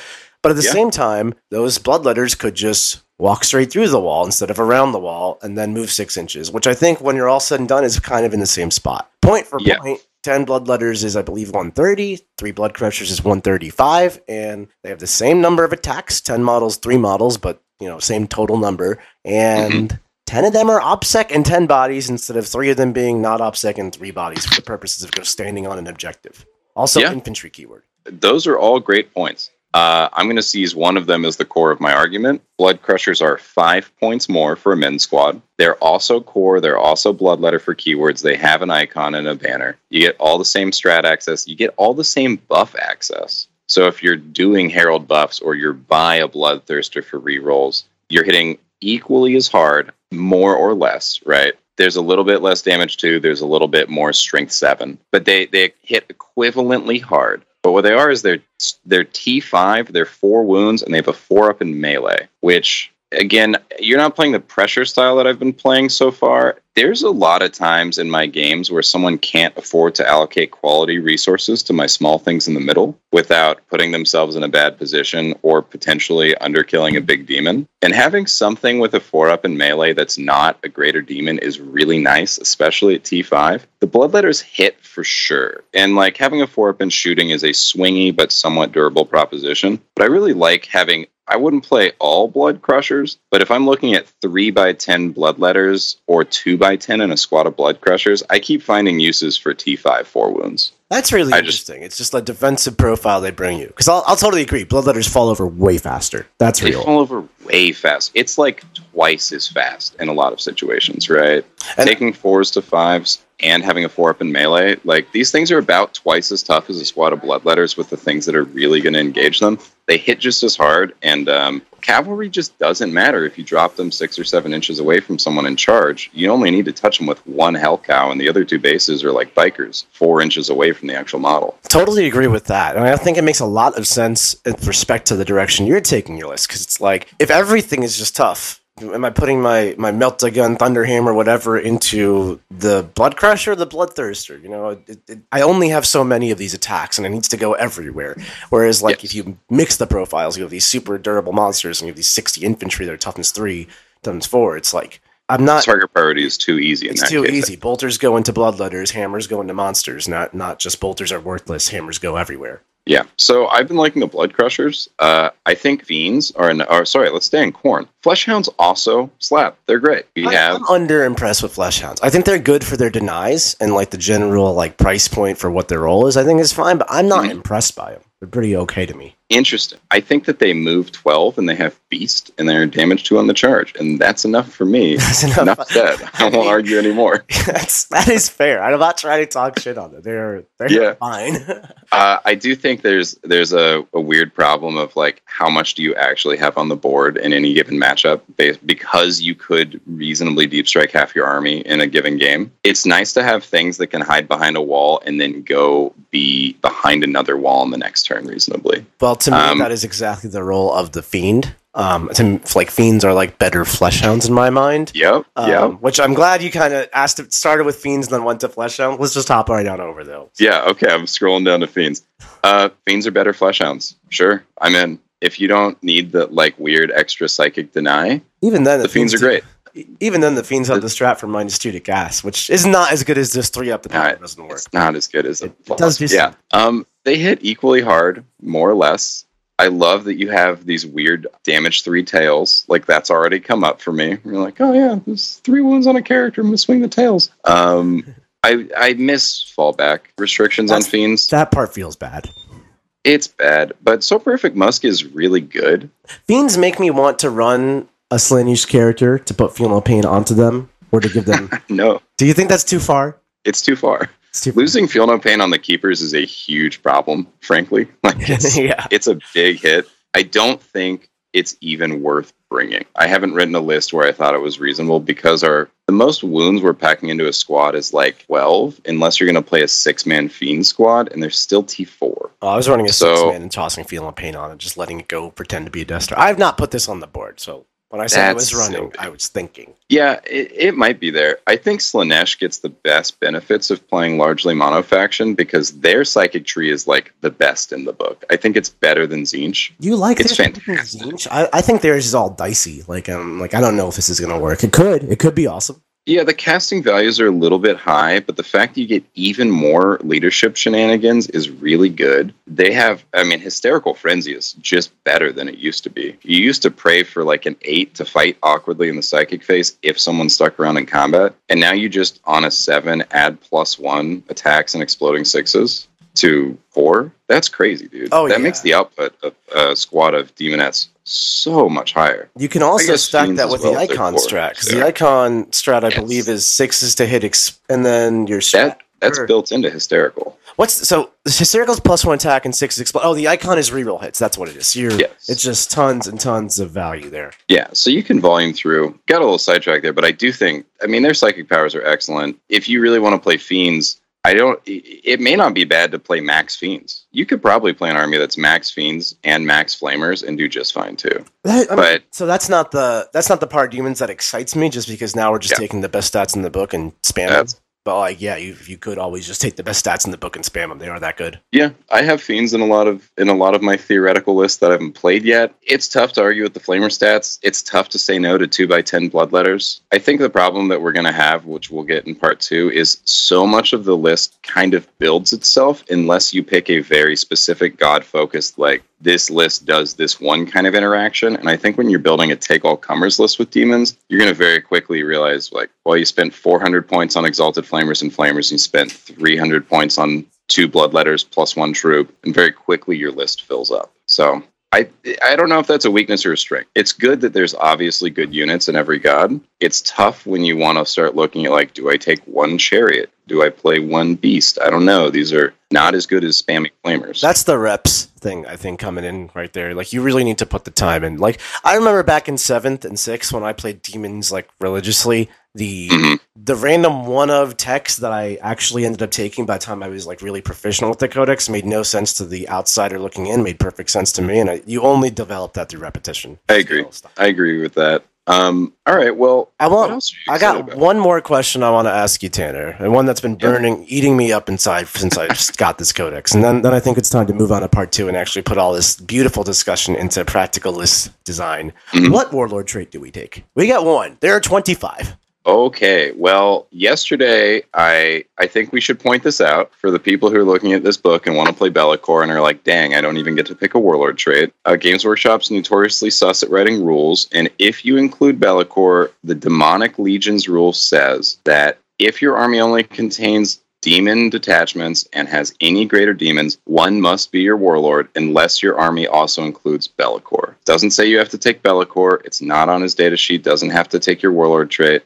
but at the yeah. same time, those bloodletters could just walk straight through the wall instead of around the wall and then move six inches, which I think when you're all said and done is kind of in the same spot. Point for yeah. point. 10 bloodletters is, I believe, 130. Three blood crushers is 135. And they have the same number of attacks 10 models, three models, but, you know, same total number. And mm-hmm. 10 of them are OBSEC and 10 bodies instead of three of them being not OBSEC and three bodies for the purposes of just standing on an objective. Also, yeah. infantry keyword. Those are all great points. Uh, I'm going to seize one of them as the core of my argument. Blood Crushers are five points more for a men's squad. They're also core. They're also bloodletter for keywords. They have an icon and a banner. You get all the same strat access. You get all the same buff access. So if you're doing Herald buffs or you're by a Bloodthirster for rerolls, you're hitting equally as hard, more or less, right? There's a little bit less damage too. There's a little bit more strength seven, but they they hit equivalently hard. But what they are is they're they're T5, they're four wounds, and they have a four up in melee, which again, you're not playing the pressure style that I've been playing so far. There's a lot of times in my games where someone can't afford to allocate quality resources to my small things in the middle without putting themselves in a bad position or potentially underkilling a big demon. And having something with a 4 up in melee that's not a greater demon is really nice, especially at T5. The Bloodletters hit for sure. And like having a 4 up in shooting is a swingy but somewhat durable proposition. But I really like having I wouldn't play all blood crushers, but if I'm looking at three by ten blood letters or two by ten in a squad of blood crushers, I keep finding uses for T5 four wounds. That's really I just- interesting. it's just the defensive profile they bring you. Because I'll, I'll totally agree. Bloodletters fall over way faster. That's They real. fall over way fast. It's like twice as fast in a lot of situations, right? And- Taking fours to fives and having a four up in melee, like these things are about twice as tough as a squad of bloodletters with the things that are really going to engage them. They hit just as hard, and um, cavalry just doesn't matter if you drop them six or seven inches away from someone in charge. You only need to touch them with one hell cow, and the other two bases are like bikers, four inches away from the actual model. Totally agree with that. And I think it makes a lot of sense with respect to the direction you're taking your list. Because it's like, if everything is just tough, am I putting my, my Melt Gun, Thunderhammer, whatever, into the Blood Crusher the Bloodthirster? You know, it, it, I only have so many of these attacks and it needs to go everywhere. Whereas, like, Yes. if you mix the profiles, you have these super durable monsters and you have these 60 infantry that are toughness 3, toughness 4. It's like, I'm not. Target priority is too easy in It's that too case. easy. Bolters go into bloodletters, hammers go into monsters. Not not just bolters are worthless. Hammers go everywhere. Yeah. So I've been liking the Blood Crushers. Uh, I think Fiends are, in, or sorry, let's stay in Khorne. Fleshhounds also slap. They're great. We I, have am under impressed with Fleshhounds. I think they're good for their denies and like the general like price point for what their role is. I think is fine, but I'm not Mhm. impressed by them. They're pretty okay to me. Interesting. I think that they move 12 and they have Beast and they're damage 2 on the charge. And that's enough for me. That's enough. enough said. I won't argue anymore. That's that is fair. I'm not trying to talk shit on them. They're they're Yeah. fine. Uh, I do think there's there's a, a weird problem of like how much do you actually have on the board in any given matchup based, because you could reasonably deep strike half your army in a given game. It's nice to have things that can hide behind a wall and then go be behind another wall in the next turn reasonably. well, to me, Um, that is exactly the role of the fiend. Um, to like fiends are like better flesh hounds in my mind. Yep. Um, yep. Which I'm glad you kind of asked. It started with fiends, and then went to flesh hound. Let's just hop right on over though. Yeah, okay, I'm scrolling down to fiends. Uh fiends are better flesh hounds. Sure. I'm in. If you don't need the like weird extra psychic deny, Even then, the fiends are great. Even then, the fiends have the strat for minus two to gas, which is not as good as just three up. The Nah, top doesn't work. It's not as good as a It does do Yeah. Um they hit equally hard, more or less. I love that you have these weird damage three tails. Like that's already come up for me. You're like, oh yeah, there's three wounds on a character. I'm gonna swing the tails. Um I I miss fallback restrictions on fiends. That part feels bad. It's bad, but Soporific Musk is really good. Fiends make me want to run a Slaanesh character to put Feel No Pain onto them or to give them. No, Do you think that's too far? it's too far. It's too Losing Feel No Pain on the keepers is a huge problem, frankly. Like it's, yeah. it's a big hit. I don't think it's even worth bringing. I haven't written a list where I thought it was reasonable because our the most wounds we're packing into a squad is like 12 unless you're going to play a six-man fiend squad and there's still T4. Oh, I was running a So- six man and tossing Feel No Pain on and just letting it go, pretend to be a Death Star. I have not put this on the board, so when I said I was running, I was thinking. Yeah, it, it might be there. I think Slaanesh gets the best benefits of playing largely monofaction because their psychic tree is like the best in the book. I think it's better than Tzeentch. You like It's Tzeentch? I, I think theirs is all dicey. Like um, like I don't know if this is gonna work. It could. It could be awesome. Yeah, the casting values are a little bit high, but the fact that you get even more leadership shenanigans is really good. They have, I mean, Hysterical Frenzy is just better than it used to be. You used to pray for like an eight to fight awkwardly in the psychic phase if someone stuck around in combat, and now you just on a seven add plus one attacks and exploding sixes to four. That's crazy, dude. Oh, that yeah. makes the output of a squad of demonettes so much higher. You can also stack that with well, the icon strat because so- the icon strat I Yes. believe is sixes to hit, ex- and then your strat. That That's Sure. built into hysterical. What's so hysterical's plus one attack and six explode. Oh, the icon is reroll hits. That's what it is. You're, Yes. It's just tons and tons of value there. Yeah, so you can volume through. Got a little sidetrack there, but I do think, I mean, their psychic powers are excellent. If you really want to play fiends, I don't. It may not be bad to play max fiends. You could probably play an army that's max fiends and max flamers and do just fine too. That- I mean, But- so that's not the that's not the part of demons that excites me. Just because now we're just Yeah. taking the best stats in the book and spamming. That's- But like, yeah, you you could always just take the best stats in the book and spam them. They are that good. Yeah, I have fiends in a lot of in a lot of my theoretical lists that I haven't played yet. It's tough to argue with the flamer stats. It's tough to say no to two by ten bloodletters. I think the problem that we're gonna have, which we'll get in part two, is so much of the list kind of builds itself unless you pick a very specific god focused like this list does this one kind of interaction. And I think when you're building a take all comers list with demons, you're gonna very quickly realize like, well, you spent 400 points on exalted flamers and flamers, and you spent 300 points on two bloodletters plus one troop, and very quickly your list fills up. So I I don't know if that's a weakness or a strength. It's good that there's obviously good units in every god. It's tough when you want to start looking at like, do I take one chariot? Do I play one beast? I don't know. These are not as good as spamming flamers. That's the reps thing, I think, coming in right there. Like, you really need to put the time in. Like, I remember back in seventh and sixth when I played demons like religiously. The Mhm. the random one of text that I actually ended up taking by the time I was like really proficient with the codex made no sense to the outsider looking in. Made perfect sense to me, and I, you only develop that through repetition. I agree. I agree with that. Um, all right. Well, I want. else are you I got about? one more question I want to ask you, Tanner, and one that's been Yeah. burning, eating me up inside since I just got this codex. And then, then I think it's time to move on to part two and actually put all this beautiful discussion into practical list design. Mhm. What warlord trait do we take? We got one. There are twenty-five. Okay. Well, yesterday I I think we should point this out for the people who are looking at this book and want to play Be'lakor and are like, "Dang, I don't even get to pick a warlord trait." Uh, Games Workshop's notoriously sus at writing rules, and if you include Be'lakor, the Demonic Legions rule says that if your army only contains demon detachments and has any greater demons, one must be your warlord unless your army also includes Be'lakor. Doesn't say you have to take Be'lakor. It's not on his data sheet. Doesn't have to take your warlord trait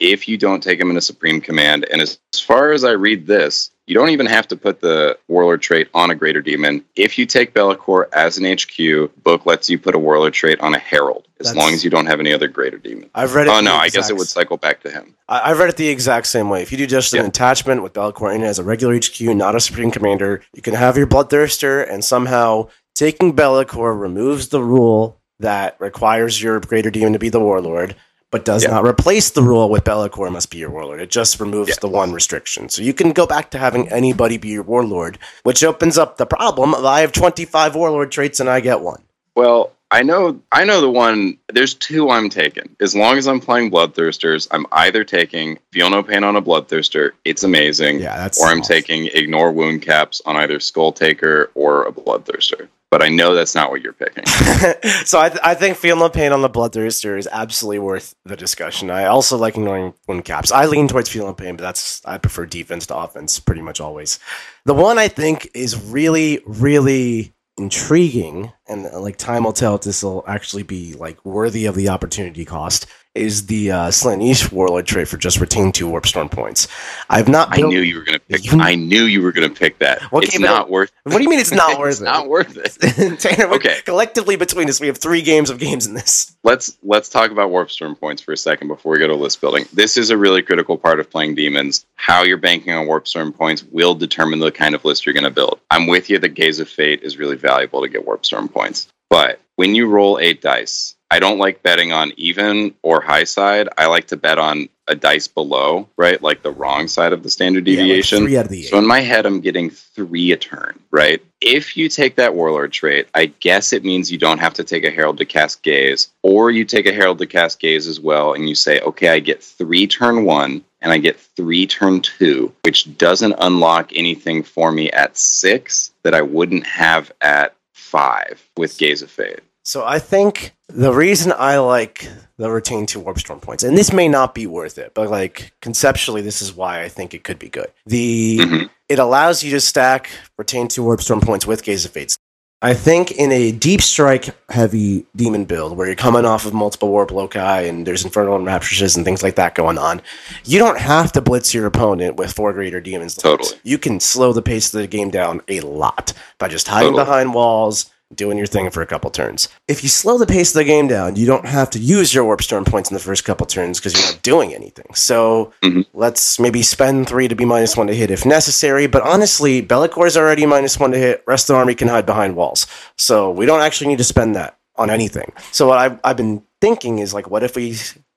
if you don't take him in a supreme command. And as, as far as I read this, you don't even have to put the warlord trait on a greater demon. If you take Be'lakor as an HQ, book lets you put a warlord trait on a herald, as That's- long as you don't have any other greater demon. I've read it. Oh no, I guess it would cycle back to him. I, I've read it the exact same way. If you do just an Yeah. attachment with Be'lakor in it as a regular HQ, not a Supreme Commander, you can have your Bloodthirster, and somehow taking Be'lakor removes the rule that requires your Greater Demon to be the Warlord, but does Yeah. not replace the rule with Be'lakor must be your Warlord. It just removes Yeah. the one restriction. So you can go back to having anybody be your Warlord, which opens up the problem of I have 25 Warlord traits and I get one. Well, I know I know the one there's two I'm taking. As long as I'm playing Bloodthirsters, I'm either taking Feel No Pain on a Bloodthirster, it's amazing. Yeah, that's or I'm awesome. taking Ignore Wound Caps on either Skulltaker or a Bloodthirster. But I know that's not what you're picking. so I, th- I think Feel No Pain on the Bloodthirster is absolutely worth the discussion. I also like ignoring wind caps. I lean towards Feel No Pain, but that's I prefer defense to offense pretty much always. The one I think is really, really intriguing, and like time will tell if this will actually be like worthy of the opportunity cost. Is the uh, Slaanesh Warlord trait for just retain two Warp Storm points? I've not. I knew you were gonna pick You- I knew you were gonna pick that. What it's not worth What do you mean it's not worth it's it? not worth it. Tanner, Okay. collectively between us, we have three games of games in this. let's let's talk about warp storm points for a second before we go to list building. This is a really critical part of playing demons. How you're banking on warp storm points will determine the kind of list you're going to build. I'm with you The Gaze of Fate is really valuable to get warp storm points, but when you roll eight dice, I don't like betting on even or high side. I like to bet on a dice below, right? Like the wrong side of the standard Yeah, like deviation. three out of the eight. So in my head, I'm getting three a turn, right? If you take that warlord trait, I guess it means you don't have to take a herald to cast gaze, or you take a herald to cast gaze as well, and you say, okay, I get three turn one, and I get three turn two, which doesn't unlock anything for me at six that I wouldn't have at five with gaze of fate. So I think the reason I like the retain two warp storm points, and this may not be worth it, but like conceptually, this is why I think it could be good. The Mhm. it allows you to stack retain two warp storm points with gaze of fates. I think in a deep strike heavy demon build where you're coming off of multiple warp loci and there's infernal enrapturess and things like that going on, you don't have to blitz your opponent with four greater demons. Totally. You can slow the pace of the game down a lot by just hiding Totally. behind walls, doing your thing for a couple turns. If you slow the pace of the game down, you don't have to use your warp storm points in the first couple turns because you're not doing anything. So Mhm. let's maybe spend three to be minus one to hit if necessary. But honestly, Be'lakor's already minus one to hit. Rest of the army can hide behind walls. So we don't actually need to spend that on anything. So what I've, I've been thinking is like, what if we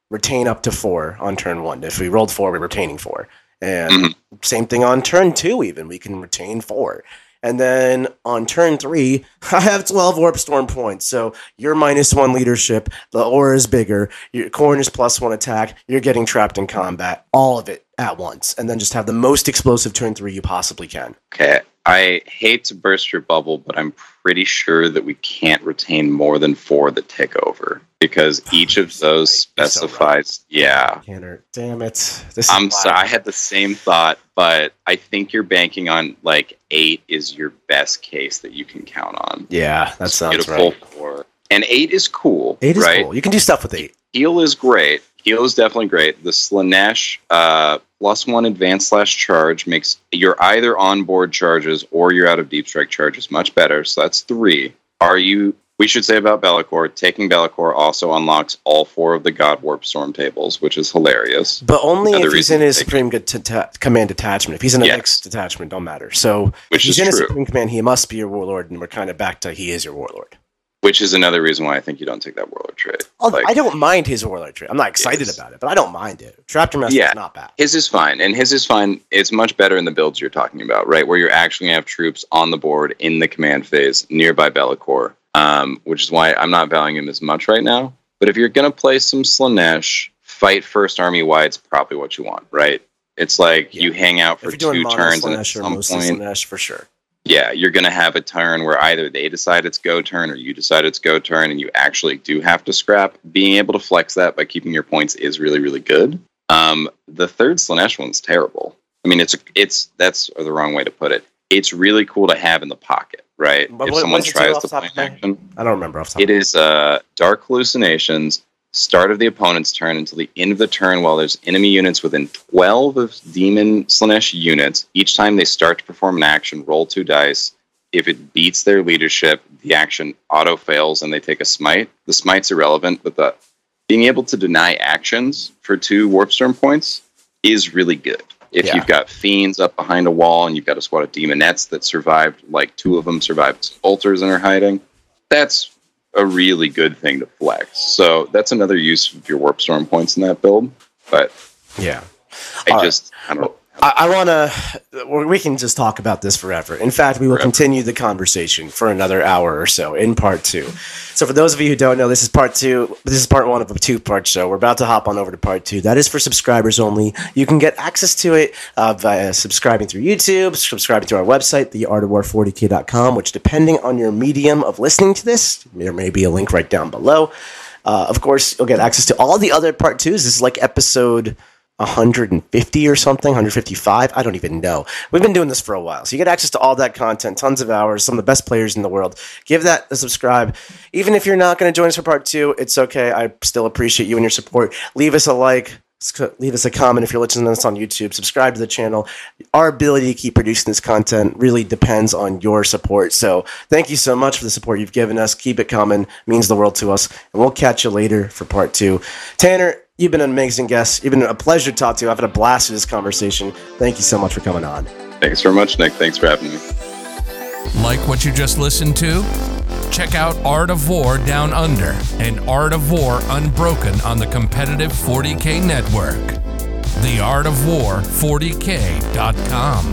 retain up to four on turn one? If we rolled four, we're retaining four. And Mhm. same thing on turn two, even we can retain four. And then on turn three, I have 12 Warp Storm points. So you're minus one leadership. The aura is bigger. Your Khorne is plus one attack. You're getting trapped in combat. All of it at once. And then just have the most explosive turn three you possibly can. Okay. I hate to burst your bubble, but I'm pretty sure that we can't retain more than four that take over because each of those right. You're so specifies. yeah. Tanner, damn it. This I'm sorry. I had the same thought, but I think you're banking on like eight is your best case that you can count on. Yeah, that sounds Get a full right. four. And eight is cool. Eight is right? cool. You can do stuff with eight. Heal is great. Heal is definitely great. The Slaanesh uh, plus one advanced slash charge makes your either onboard charges or your out of deep strike charges much better. So that's three. Are you? We should say about Be'lakor. Taking Be'lakor also unlocks all four of the God Warp Storm tables, which is hilarious. But only Another if he's in his Supreme Command detachment. If he's in a Yes. mixed detachment, don't matter. So which if he's in a. Supreme Command, he must be your warlord, and we're kind of back to he is your warlord. Which is another reason why I think you don't take that Warlord trade. Although Like, I don't mind his warlord trait. I'm not excited about it, but I don't mind it. Traptor Master Yeah. is not bad. His is fine, and his is fine. It's much better in the builds you're talking about, right? Where you're actually gonna have troops on the board in the command phase nearby Be'lakor, um, which is why I'm not valuing him as much right now. But if you're gonna play some Slaanesh, fight first army wide's probably what you want, right? It's like Yeah. you hang out for If you're doing two turns, and at some point, Slaanesh, for sure. yeah, you're going to have a turn where either they decide it's go turn or you decide it's go turn, and you actually do have to scrap. Being able to flex that by keeping your points is really, really good. Um, the third Slaanesh one's terrible. I mean, it's it's that's the wrong way to put it. It's really cool to have in the pocket, right? But if what- someone what's it do tries off to the play an action, I don't remember off the top. it is uh, dark hallucinations. Start of the opponent's turn until the end of the turn while there's enemy units within 12 of demon Slaanesh units. Each time they start to perform an action, roll two dice. If it beats their leadership, the action auto fails and they take a smite. The smite's irrelevant, but the being able to deny actions for two warp storm points is really good. If Yeah. you've got fiends up behind a wall and you've got a squad of demonettes that survived, like two of them survived altars and are hiding, that's a really good thing to flex. So that's another use of your warp storm points in that build. But Yeah. I All right. just I don't I, I want to. We can just talk about this forever. In fact, we will Forever. continue the conversation for another hour or so in part two. So, for those of you who don't know, this is part two. This is part one of a two-part show. We're about to hop on over to part two. That is for subscribers only. You can get access to it uh, via subscribing through YouTube, subscribing to our website, theartofwar40k.com. Which, depending on your medium of listening to this, there may be a link right down below. Uh, of course, you'll get access to all the other part twos. This is like episode 150 or something, 155. I don't even know. We've been doing this for a while. So you get access to all that content, tons of hours, some of the best players in the world. Give that a subscribe. Even if you're not going to join us for part two, it's okay. I still appreciate you and your support. Leave us a like. Leave us a comment if you're listening to us on YouTube. Subscribe to the channel. Our ability to keep producing this content really depends on your support. So thank you so much for the support you've given us. Keep it coming. Means the world to us. And we'll catch you later for part two. Tanner, you've been an amazing guest. You've been a pleasure to talk to. I've had a blast with this conversation. Thank you so much for coming on. thanks very much, Nick. Thanks for having me. Like what you just listened to? Check out Art of War Down Under and Art of War Unbroken on the competitive 40K network. The Art of War 40K.com.